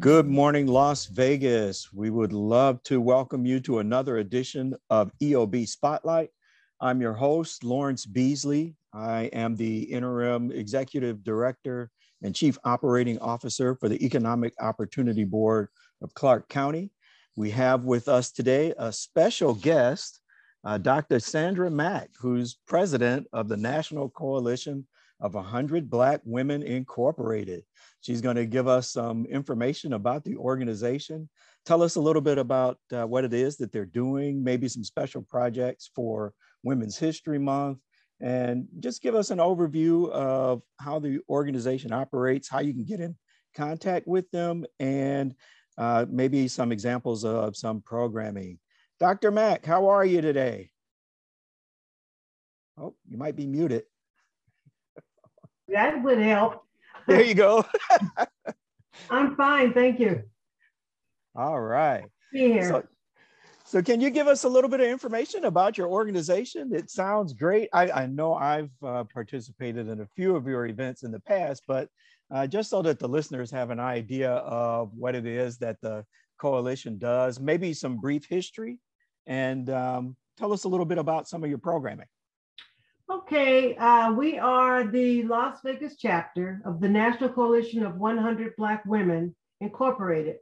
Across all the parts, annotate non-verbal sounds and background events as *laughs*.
Good morning, Las Vegas. We would love to welcome you to another edition of EOB Spotlight. I'm your host, Lawrence Beasley. I am the interim executive director and chief operating officer for the Economic Opportunity Board of Clark County. We have with us today a special guest, uh, Dr. Sandra Mack, who's president of the National Coalition of 100 Black Women Incorporated. She's going to give us some information about the organization, tell us a little bit about uh, what it is that they're doing, maybe some special projects for Women's History Month, and just give us an overview of how the organization operates, how you can get in contact with them, and uh, maybe some examples of some programming. Dr. Mack, how are you today? Oh, you might be muted. *laughs* That would help. There you go. *laughs* *laughs* I'm fine, thank you. All right. Be here. So, so can you give us a little bit of information about your organization? It sounds great. I, I know I've uh, participated in a few of your events in the past, but uh, just so that the listeners have an idea of what it is that the coalition does, maybe some brief history, and um, tell us a little bit about some of your programming. Okay, uh, we are the Las Vegas chapter of the National Coalition of 100 Black Women Incorporated.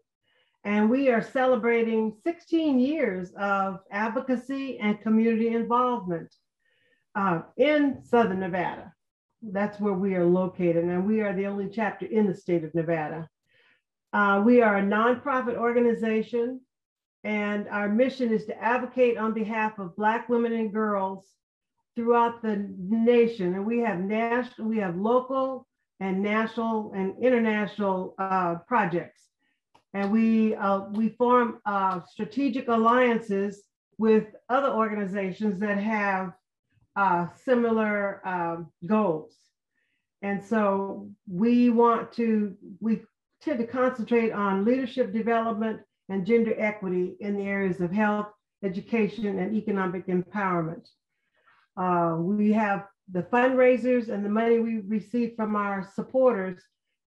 And we are celebrating 16 years of advocacy and community involvement uh, in Southern Nevada. That's where we are located, and we are the only chapter in the state of Nevada. Uh, we are a nonprofit organization, and our mission is to advocate on behalf of Black women and girls throughout the nation. And we have national, we have local and national and international uh, projects. And we, uh, we form uh, strategic alliances with other organizations that have uh, similar um, goals. And so we want to, we tend to concentrate on leadership development and gender equity in the areas of health, education, and economic empowerment. Uh, we have the fundraisers and the money we receive from our supporters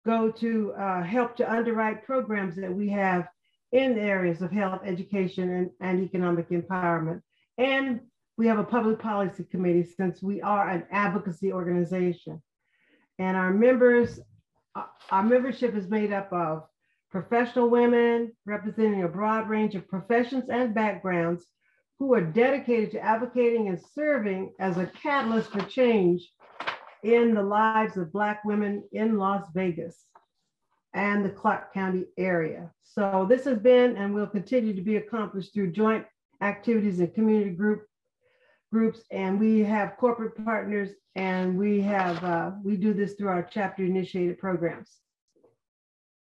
go to uh, help to underwrite programs that we have in the areas of health, education, and, and economic empowerment. And we have a public policy committee since we are an advocacy organization. And our members, uh, our membership is made up of professional women representing a broad range of professions and backgrounds who are dedicated to advocating and serving as a catalyst for change in the lives of Black women in Las Vegas and the Clark County area. So this has been and will continue to be accomplished through joint activities and community group groups. And we have corporate partners and we have, uh, we do this through our chapter initiated programs.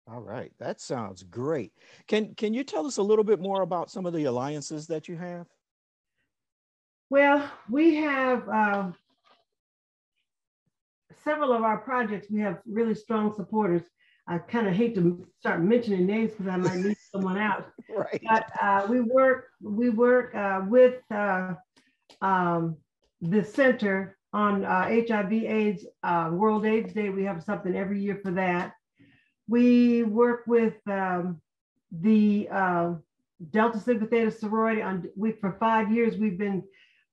All right, that sounds great. Can, can you tell us a little bit more about some of the alliances that you have? Well, we have uh, several of our projects. We have really strong supporters. I kind of hate to start mentioning names because I might leave someone out. *laughs* Right. But uh, we work we work uh, with uh, um, the center on HIV/AIDS uh, World AIDS Day. We have something every year for that. We work with um, the uh, Delta Sigma Theta sorority. On we for five years we've been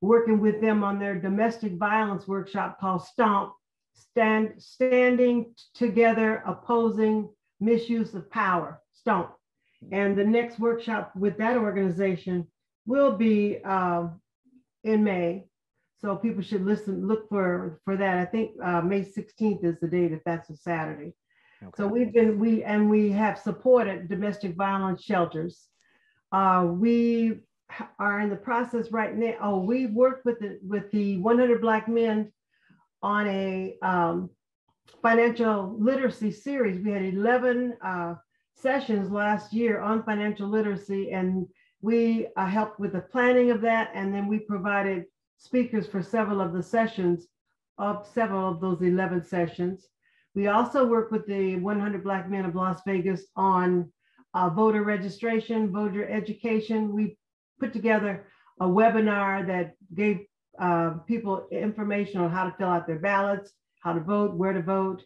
working with them on their domestic violence workshop called Stomp, Stand, Standing Together Opposing Misuse of Power, Stomp. And the next workshop with that organization will be uh, in May. So people should listen, look for, for that. I think uh, May 16th is the date, if that's a Saturday. Okay. So we've been, we, and we have supported domestic violence shelters. Uh, we are in the process right now. Oh, we worked with the with the 100 Black Men on a um, financial literacy series. We had 11 uh, sessions last year on financial literacy, and we uh, helped with the planning of that. And then we provided speakers for several of the sessions of several of those 11 sessions. We also work with the 100 Black Men of Las Vegas on uh, voter registration, voter education. We put together a webinar that gave uh, people information on how to fill out their ballots, how to vote, where to vote.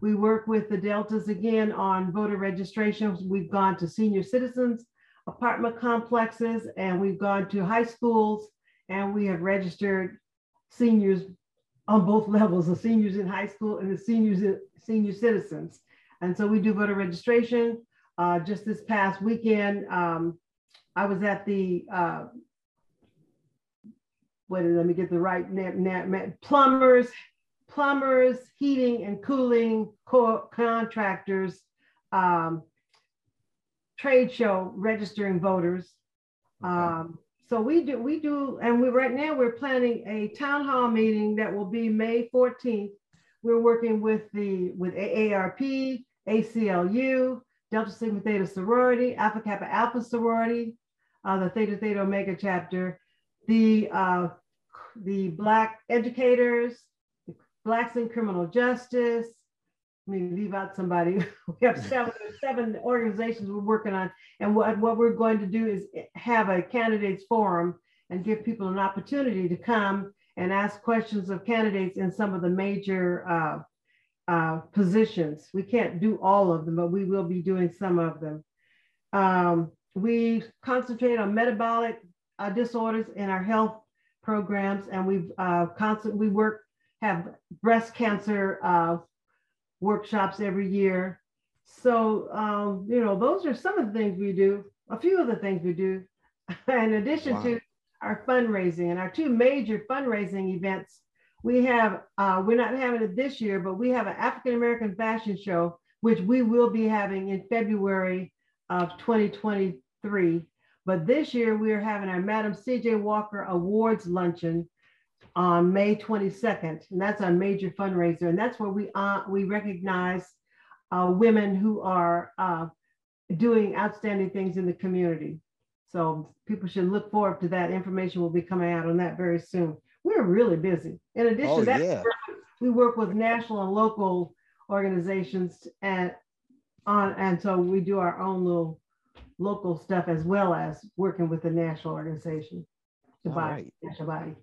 We work with the Deltas again on voter registrations. We've gone to senior citizens, apartment complexes, and we've gone to high schools, and we have registered seniors on both *laughs* levels, the seniors in high school and the seniors, in senior citizens. And so we do voter registration. Uh, just this past weekend, um, I was at the, uh, wait, let me get the right name, plumbers, plumbers, heating and cooling co contractors, um, trade show registering voters. Okay. Um, so we do, we do, and we right now we're planning a town hall meeting that will be May 14th. We're working with the with AARP, ACLU, Delta Sigma Theta sorority, Alpha Kappa Alpha sorority, uh, the Theta Theta Omega chapter, the uh, the Black educators, Blacks in criminal justice, let me leave out somebody. *laughs* we have seven, seven organizations we're working on. And what, what we're going to do is have a candidates forum and give people an opportunity to come and ask questions of candidates in some of the major uh, uh, positions. We can't do all of them, but we will be doing some of them. Um, we concentrate on metabolic uh, disorders in our health programs, and we've uh, constant we work have breast cancer uh, workshops every year. So, um, you know, those are some of the things we do, a few of the things we do, *laughs* in addition wow. to our fundraising and our two major fundraising events. We have, uh, we're not having it this year, but we have an African American fashion show, which we will be having in February of 2023. But this year we are having our Madam CJ Walker Awards Luncheon on May 22nd, and that's our major fundraiser. And that's where we uh, we recognize uh, women who are uh, doing outstanding things in the community. So people should look forward to that. Information will be coming out on that very soon. We're really busy. In addition oh, to that, yeah. we work with national and local organizations and on and so we do our own little local stuff as well as working with the national organization, the body, right. national body.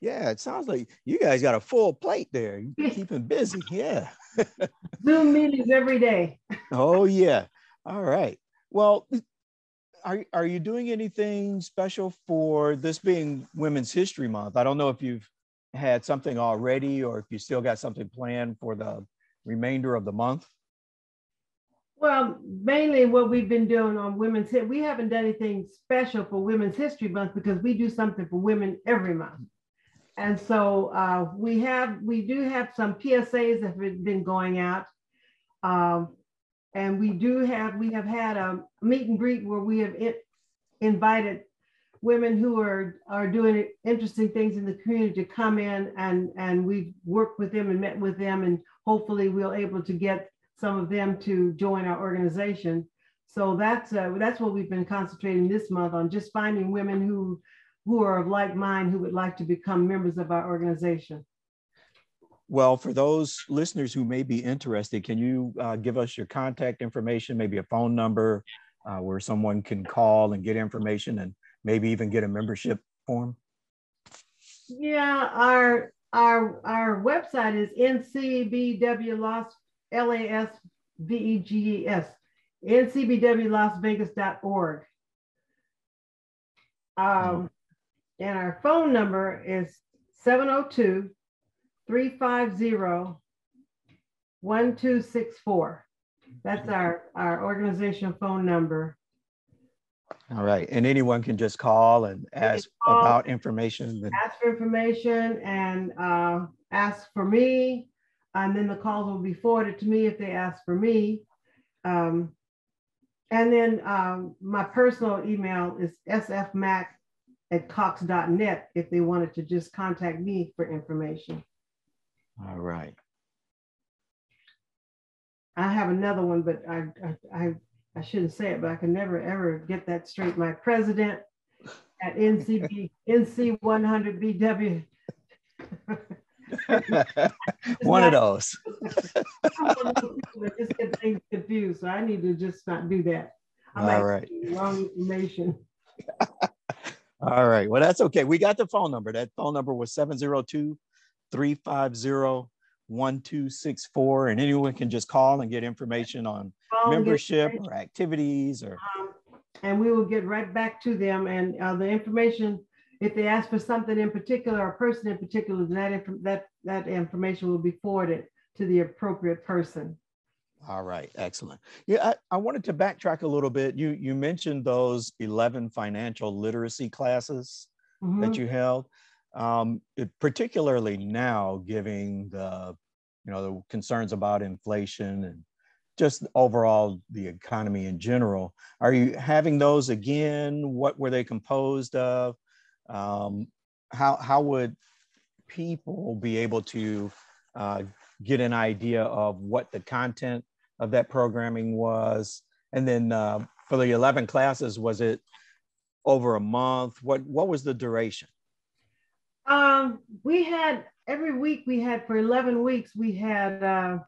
Yeah, it sounds like you guys got a full plate there. You're *laughs* keeping busy. Yeah. *laughs* Zoom meetings every day. *laughs* oh yeah. All right. Well, are, are you doing anything special for this being Women's History Month? I don't know if you've had something already or if you still got something planned for the remainder of the month. Well, mainly what we've been doing on Women's Hit, we haven't done anything special for Women's History Month because we do something for women every month. And so uh, we have, we do have some PSAs that have been going out. Um, and we do have, we have had a meet and greet where we have it, invited women who are, are doing interesting things in the community to come in and, and we've worked with them and met with them and hopefully we'll able to get some of them to join our organization. So that's, uh, that's what we've been concentrating this month on, just finding women who who are of like mind who would like to become members of our organization? Well, for those listeners who may be interested, can you uh, give us your contact information, maybe a phone number uh, where someone can call and get information and maybe even get a membership form? Yeah, our our our website is ncbw las l a s v e g e s ncbwlasvegas.org. Um, and our phone number is 702 350 1264. That's our, our organization phone number. All right. And anyone can just call and ask call, about information. Ask for information and uh, ask for me. And then the calls will be forwarded to me if they ask for me. Um, and then um, my personal email is sfmac at cox.net if they wanted to just contact me for information. All right. I have another one, but I, I, I, I shouldn't say it, but I can never ever get that straight. My president at NCB, NC100BW. *laughs* *laughs* One of those. just get things confused, so I need to just not do that. I All right. Wrong information. *laughs* All right. Well, that's okay. We got the phone number. That phone number was 702 350 1264. And anyone can just call and get information on membership or activities or. Um, and we will get right back to them. And uh, the information, if they ask for something in particular, or a person in particular, that, that, that information will be forwarded to the appropriate person. All right, excellent. Yeah, I, I, wanted to backtrack a little bit. You you mentioned those 11 financial literacy classes mm-hmm. that you held. Um, it, particularly now, giving the you know the concerns about inflation and just overall the economy in general. Are you having those again? What were they composed of? Um, how how would people be able to uh, get an idea of what the content of that programming was. And then uh, for the 11 classes, was it over a month? What, what was the duration? Um, we had every week we had for 11 weeks, we had uh,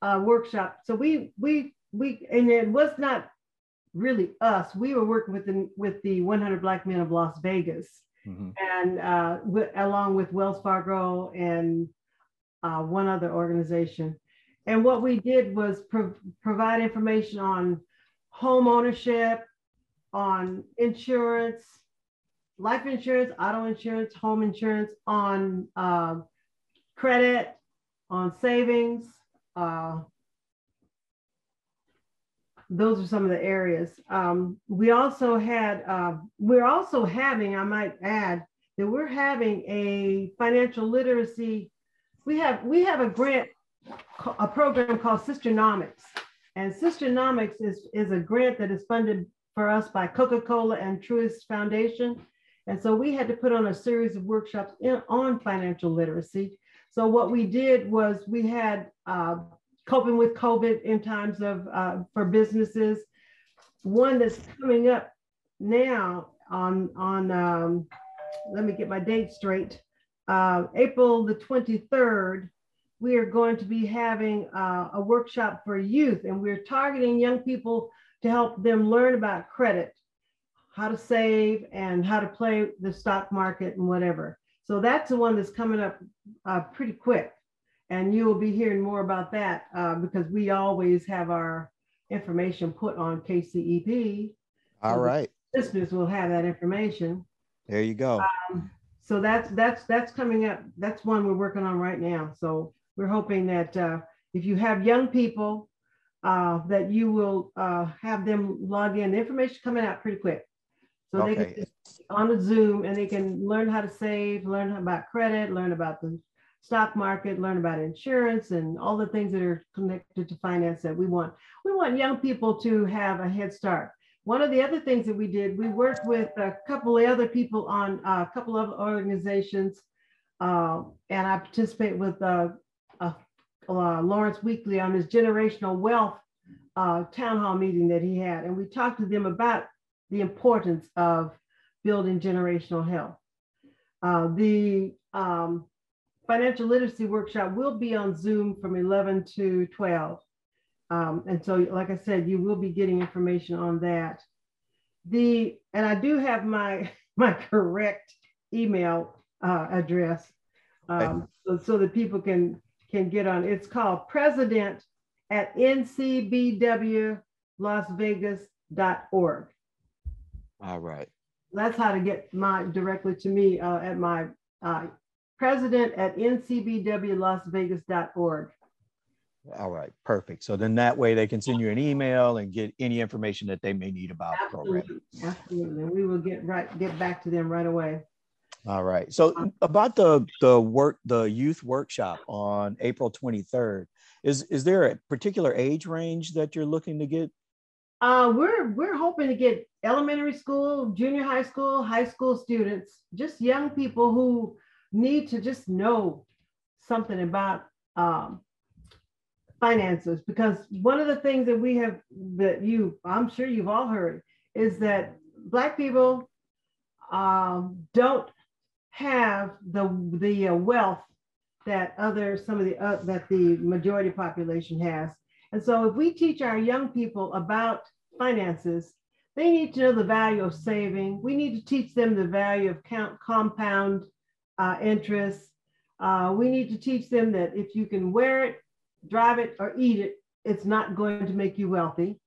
a workshop. So we, we, we, and it was not really us. We were working with the, with the 100 Black Men of Las Vegas. Mm-hmm. And uh, along with Wells Fargo and uh, one other organization. And what we did was pro- provide information on home ownership, on insurance, life insurance, auto insurance, home insurance, on uh, credit, on savings. Uh, those are some of the areas. Um, we also had, uh, we're also having, I might add, that we're having a financial literacy. We have we have a grant a program called Sisternomics. And Sisternomics is, is a grant that is funded for us by Coca-Cola and Truist Foundation. And so we had to put on a series of workshops in, on financial literacy. So what we did was we had uh, coping with COVID in times of uh, for businesses. One that's coming up now on on um, let me get my date straight. Uh, April the 23rd, we are going to be having uh, a workshop for youth, and we're targeting young people to help them learn about credit, how to save, and how to play the stock market and whatever. So that's the one that's coming up uh, pretty quick. And you will be hearing more about that uh, because we always have our information put on KCEP. All so right. Listeners will have that information. There you go. Um, so that's that's that's coming up. That's one we're working on right now. So we're hoping that uh, if you have young people, uh, that you will uh, have them log in. The information coming out pretty quick. So okay. they can on a Zoom and they can learn how to save, learn about credit, learn about the stock market, learn about insurance and all the things that are connected to finance that we want. We want young people to have a head start. One of the other things that we did, we worked with a couple of other people on a couple of organizations, uh, and I participate with uh, uh, uh, Lawrence Weekly on his generational wealth uh, town hall meeting that he had. And we talked to them about the importance of building generational health. Uh, the um, financial literacy workshop will be on Zoom from 11 to 12. Um, and so, like I said, you will be getting information on that. The and I do have my *laughs* my correct email uh, address um, so, so that people can can get on. It's called president at ncbwlasvegas.org. All right. That's how to get my directly to me uh, at my uh, president at ncbwlasvegas.org. All right, perfect. So then that way they can send you an email and get any information that they may need about Absolutely. program. Absolutely. We will get right get back to them right away. All right. So about the the work the youth workshop on April 23rd, is is there a particular age range that you're looking to get? Uh, we're we're hoping to get elementary school, junior high school, high school students, just young people who need to just know something about um, finances. Because one of the things that we have that you, I'm sure you've all heard, is that Black people um, don't have the the uh, wealth that other some of the uh, that the majority population has. And so if we teach our young people about finances, they need to know the value of saving. We need to teach them the value of count, compound uh, interest. Uh, we need to teach them that if you can wear it, drive it, or eat it, it's not going to make you wealthy.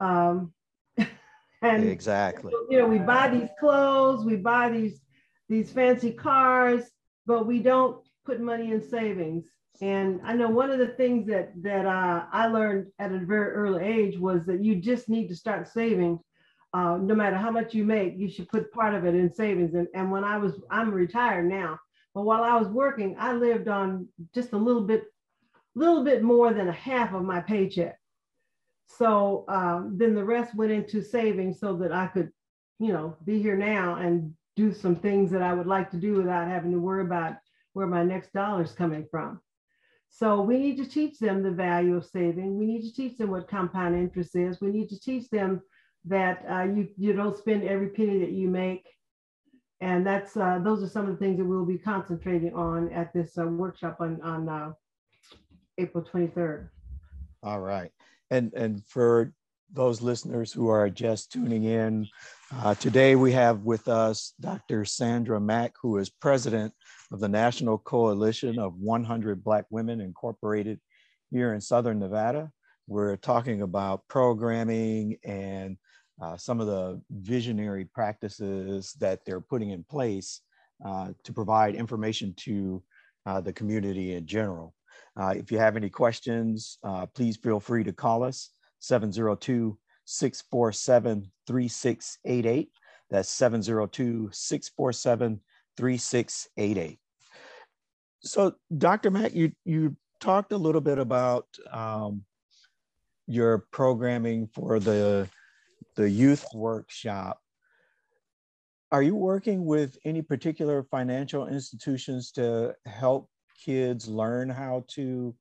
Um, *laughs* and exactly, you know, we buy these clothes, we buy these these fancy cars, but we don't put money in savings. And I know one of the things that that uh, I learned at a very early age was that you just need to start saving. Uh, no matter how much you make, you should put part of it in savings. And, and when I was, I'm retired now, but while I was working, I lived on just a little bit, little bit more than a half of my paycheck. So um, then the rest went into savings so that I could, you know, be here now and do some things that I would like to do without having to worry about where my next dollar is coming from. So we need to teach them the value of saving. We need to teach them what compound interest is. We need to teach them that uh, you, you don't spend every penny that you make. And that's uh, those are some of the things that we'll be concentrating on at this uh, workshop on, on uh, April 23rd. All right. And, and for those listeners who are just tuning in, uh, today we have with us Dr. Sandra Mack, who is president of the National Coalition of 100 Black Women Incorporated here in Southern Nevada. We're talking about programming and uh, some of the visionary practices that they're putting in place uh, to provide information to uh, the community in general. Uh, if you have any questions, uh, please feel free to call us 702 647 3688. That's 702 647 3688. So, Dr. Mack, you, you talked a little bit about um, your programming for the, the youth workshop. Are you working with any particular financial institutions to help kids learn how to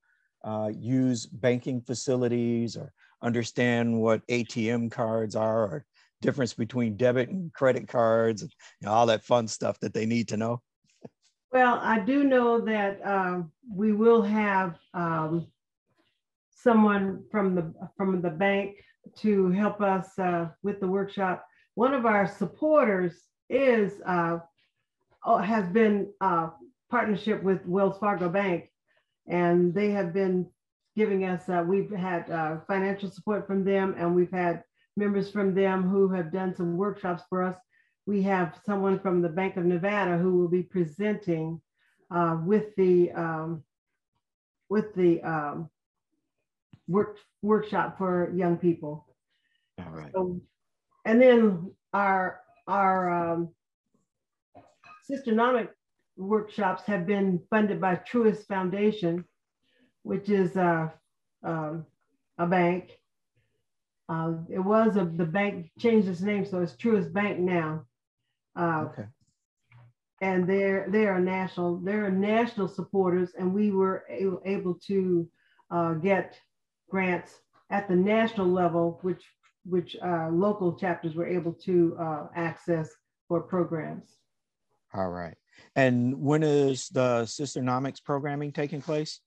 uh, use banking facilities or understand what ATM cards are or difference between debit and credit cards and you know, all that fun stuff that they need to know? Well, I do know that uh, we will have um, someone from the from the bank to help us uh, with the workshop. One of our supporters is uh, oh, has been uh, partnership with Wells Fargo Bank, and they have been giving us. Uh, we've had uh, financial support from them, and we've had members from them who have done some workshops for us we have someone from the Bank of Nevada who will be presenting with the um, with the um, work workshop for young people. All right. So, and then our our um, Sisternomic workshops have been funded by Truist Foundation, which is uh, um, a bank. Uh, it was a, the bank changed its name, so it's Truist Bank now. Uh, okay. And they're they are national they're national supporters, and we were able, able to uh, get grants at the national level, which which uh, local chapters were able to uh, access for programs. All right. And when is the Sisternomics programming taking place?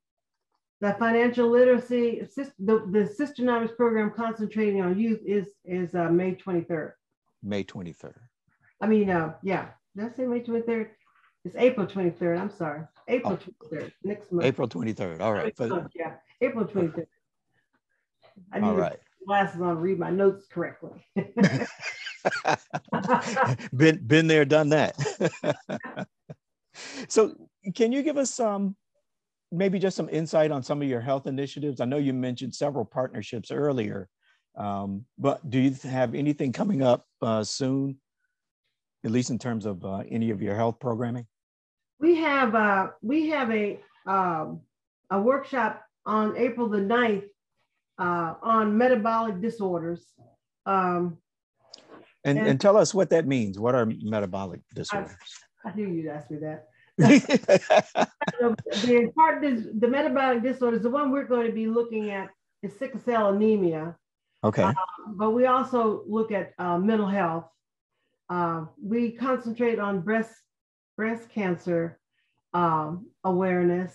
The financial literacy, the, the Sisternomics program concentrating on youth is, is uh, May 23rd. May 23rd. I mean, uh, yeah, did I say May 23rd? It's April 23rd. I'm sorry. April oh. 23rd, next month. April 23rd. All right. Month, yeah, April 23rd. I need All right. glasses on to read my notes correctly. *laughs* been been there, done that. *laughs* so, can you give us some, maybe just some insight on some of your health initiatives? I know you mentioned several partnerships earlier, um, but do you have anything coming up uh, soon at least in terms of uh, any of your health programming? We have uh, we have a um, a workshop on April the 9th uh, on metabolic disorders. Um, and, and, and, tell us what that means. What are metabolic disorders? I, I knew you'd ask me that. *laughs* *laughs* the, the part is the metabolic disorders. The one we're going to be looking at is sickle cell anemia. Okay. Uh, but we also look at uh, mental health uh, we concentrate on breast breast cancer um, awareness.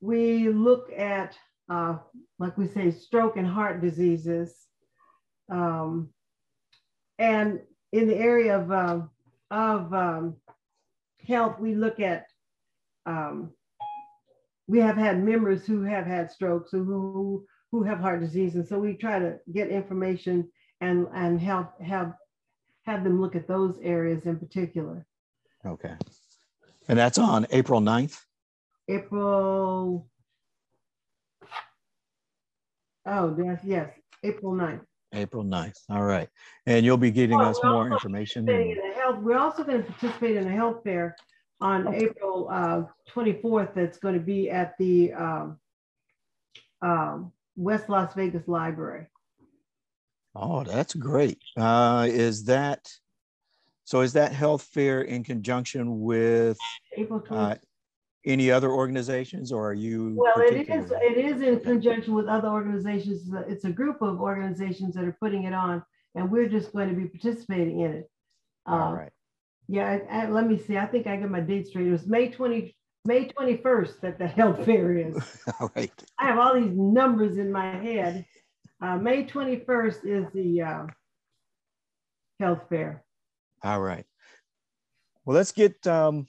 We look at, uh, like we say, stroke and heart diseases. Um, and in the area of, uh, of um, health, we look at, um, we have had members who have had strokes who, who, have heart disease. And so we try to get information and, and help have, have them look at those areas in particular. Okay. And that's on April 9th? April, oh, yes, yes, April 9th. April 9th. All right. And you'll be getting Well, us more information. in health- We're also going to participate in a health fair on April uh, 24th. That's going to be at the um, um, West Las Vegas Library. Oh, that's great. Uh, is that, so is that health fair in conjunction with April 24th. uh, any other organizations or are you? Well, it is it is in conjunction with other organizations. It's a group of organizations that are putting it on, and we're just going to be participating in it. All Uh, right. Yeah, I- I- let me see. I think I got my date straight. It was May 20, May 21st that the health *laughs* fair is. All right. I have all these numbers in my head. Uh, May 21st is the uh, health fair. All right. Well, let's get um,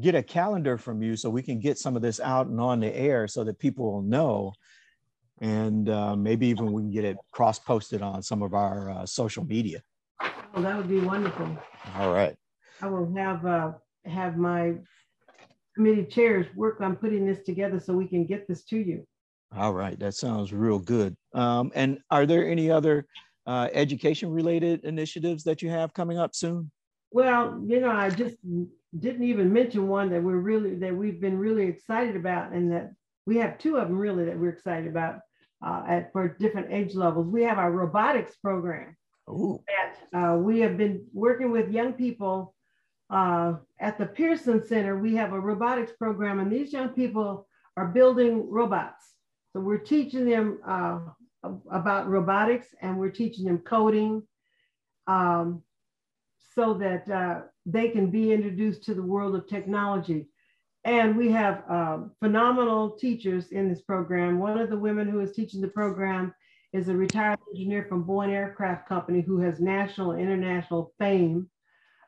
get a calendar from you so we can get some of this out and on the air so that people will know, and uh, maybe even we can get it cross posted on some of our uh, social media. Oh, that would be wonderful. All right. I will have uh, have my committee chairs work on putting this together so we can get this to you. All right. That sounds real good. Um, and are there any other uh, education related initiatives that you have coming up soon? Well, you know, I just didn't even mention one that we're really that we've been really excited about, and that we have two of them really that we're excited about uh, at for different age levels. We have our robotics program. Ooh. that uh, we have been working with young people uh, at the Pearson Center. We have a robotics program, and these young people are building robots. So we're teaching them uh, about robotics, and we're teaching them coding, um, so that uh, they can be introduced to the world of technology. And we have um, phenomenal teachers in this program. One of the women who is teaching the program is a retired engineer from Boeing Aircraft Company who has national and international fame.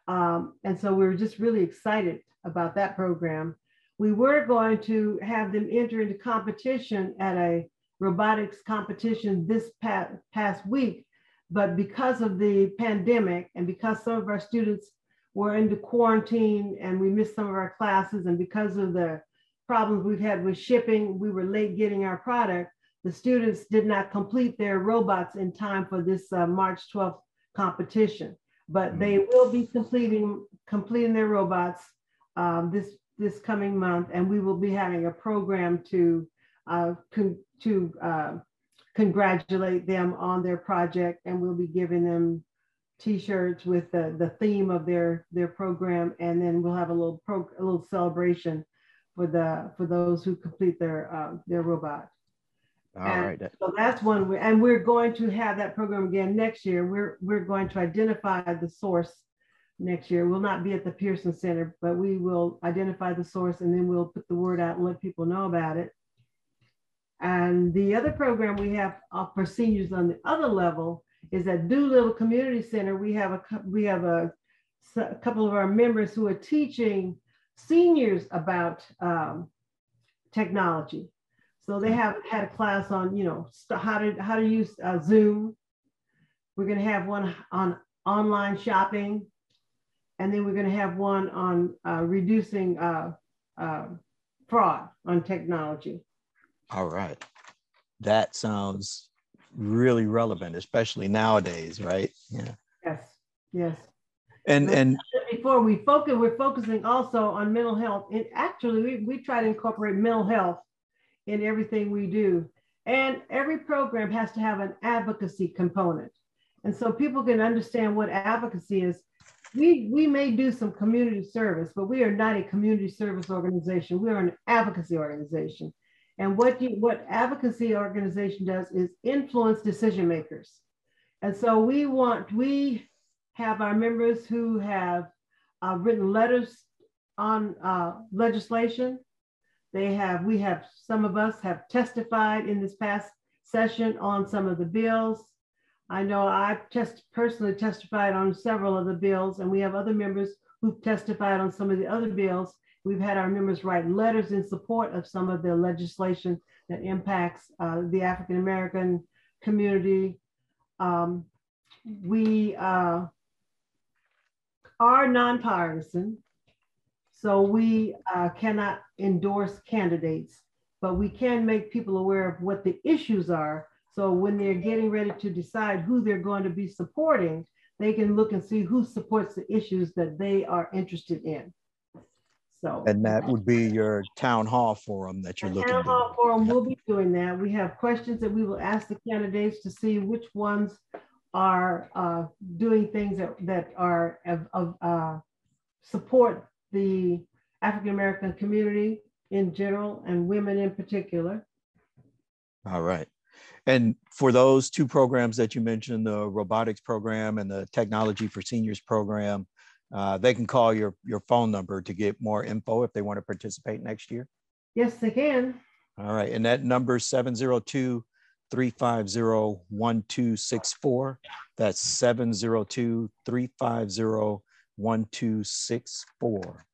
Um, and so we were just really excited about that program. We were going to have them enter into competition at a robotics competition this past, past week, but because of the pandemic and because some of our students were into quarantine and we missed some of our classes and because of the problems we've had with shipping, we were late getting our product the students did not complete their robots in time for this uh, March 12th competition, but they will be completing completing their robots um, this this coming month, and we will be having a program to uh, con- to uh, congratulate them on their project, and we'll be giving them T-shirts with the, the theme of their their program, and then we'll have a little pro- a little celebration for the for those who complete their uh, their robot. All And right. So that's one, way- and we're going to have that program again next year. We're, we're going to identify the source next year. We'll not be at the Pearson Center, but we will identify the source and then we'll put the word out and let people know about it. And the other program we have uh, for seniors on the other level is at Doolittle Community Center. We have a, we have a, a couple of our members who are teaching seniors about um, technology. So they have had a class on, you know, how to how to use uh, Zoom. We're going to have one on online shopping, and then we're going to have one on uh, reducing uh, uh, fraud on technology. All right. That sounds really relevant, especially nowadays, right? Yeah. Yes, yes. And and Before we focus, we're focusing also on mental health. And actually, we, we try to incorporate mental health in everything we do. And every program has to have an advocacy component. And so people can understand what advocacy is. We, we may do some community service, but we are not a community service organization. We are an advocacy organization. And what you, what advocacy organization does is influence decision makers. And so we want, we have our members who have uh, written letters on uh, legislation. They have, we have, some of us have testified in this past session on some of the bills. I know I've just personally testified on several of the bills, and we have other members who've testified on some of the other bills. We've had our members write letters in support of some of the legislation that impacts uh, the African American community. Um, we uh, are nonpartisan, so we uh, cannot endorse candidates, but we can make people aware of what the issues are. So when they're getting ready to decide who they're going to be supporting, they can look and see who supports the issues that they are interested in. So, and that would be your town hall forum that you're looking. At. Town hall forum We'll be doing that. We have questions that we will ask the candidates to see which ones are uh, doing things that, that are of, of uh, support the African American community in general and women in particular. All right. And for those two programs that you mentioned, the robotics program and the technology for seniors program, uh, they can call your, your phone number to get more info if they want to participate next year? Yes, they can. All right. And that number is 702 350 1264. That's 702 350 1264.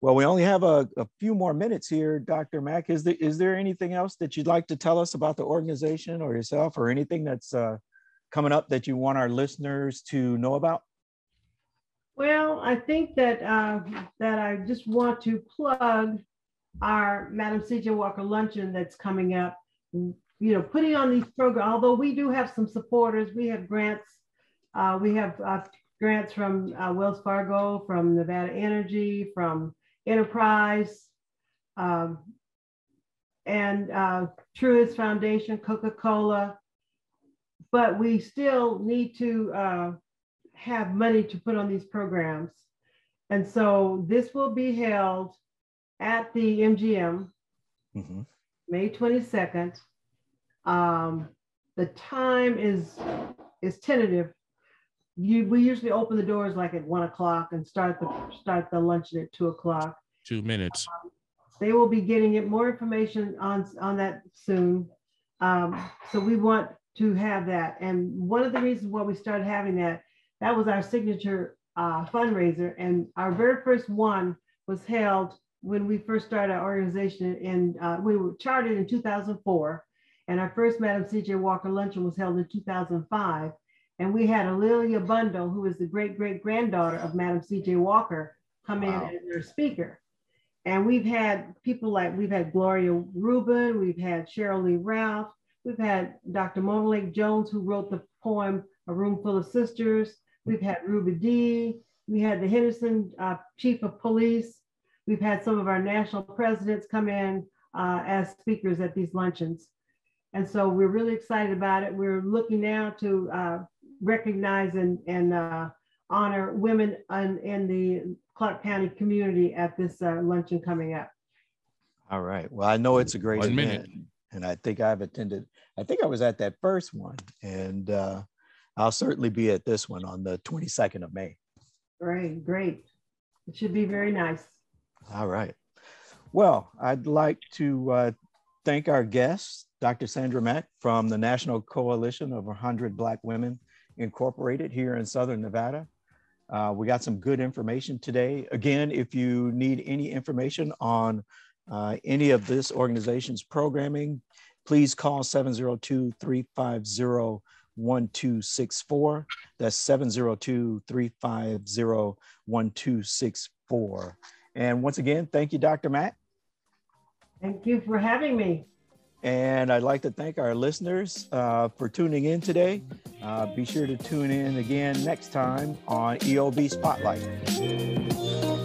Well, we only have a, a, few more minutes here, Dr. Mack. Is there, is there anything else that you'd like to tell us about the organization or yourself or anything that's uh, coming up that you want our listeners to know about? Well, I think that uh, that I just want to plug our Madam C.J. Walker luncheon that's coming up. You know, putting on these programs. Although we do have some supporters, we have grants. Uh, we have uh, grants from uh, Wells Fargo, from Nevada Energy, from Enterprise, um, and uh, Truist Foundation, Coca-Cola. But we still need to uh, have money to put on these programs. And so this will be held at the MGM, mm-hmm. May 22nd. Um, the time is is tentative. You, we usually open the doors like at one o'clock and start the start the luncheon at two o'clock. Two minutes. Um, they will be getting it more information on on that soon. Um, so we want to have that. And one of the reasons why we started having that that was our signature uh, fundraiser. And our very first one was held when we first started our organization and uh, we were chartered in 2004. And our first Madam CJ Walker luncheon was held in 2005. And we had A'Lelia Bundles, who is the great great granddaughter of Madam CJ Walker, come wow. in as their speaker. And we've had people like, we've had Gloria Rubin, we've had Sheryl Lee Ralph, we've had Dr. Mona Lake Jones, who wrote the poem A Room Full of Sisters. We've had Ruby Dee. We had the Henderson uh, Chief of Police. We've had some of our national presidents come in uh, as speakers at these luncheons. And so we're really excited about it. We're looking now to uh, recognize and, and uh, honor women in, in, the Clark County community at this uh, luncheon coming up. All right. Well, I know it's a great One event. Minute. And I think I've attended, I think I was at that first one. And uh, I'll certainly be at this one on the 22nd of May. Great, great. It should be very nice. All right. Well, I'd like to uh, thank our guest, Dr. Sandra Mack from the National Coalition of 100 Black Women Incorporated here in Southern Nevada. Uh, we got some good information today. Again, if you need any information on uh, any of this organization's programming, please call 702 350 1264. That's 702 350 1264. And once again, thank you, Dr. Matt. Thank you for having me. And I'd like to thank our listeners uh, for tuning in today. Uh, be sure to tune in again next time on EOB Spotlight.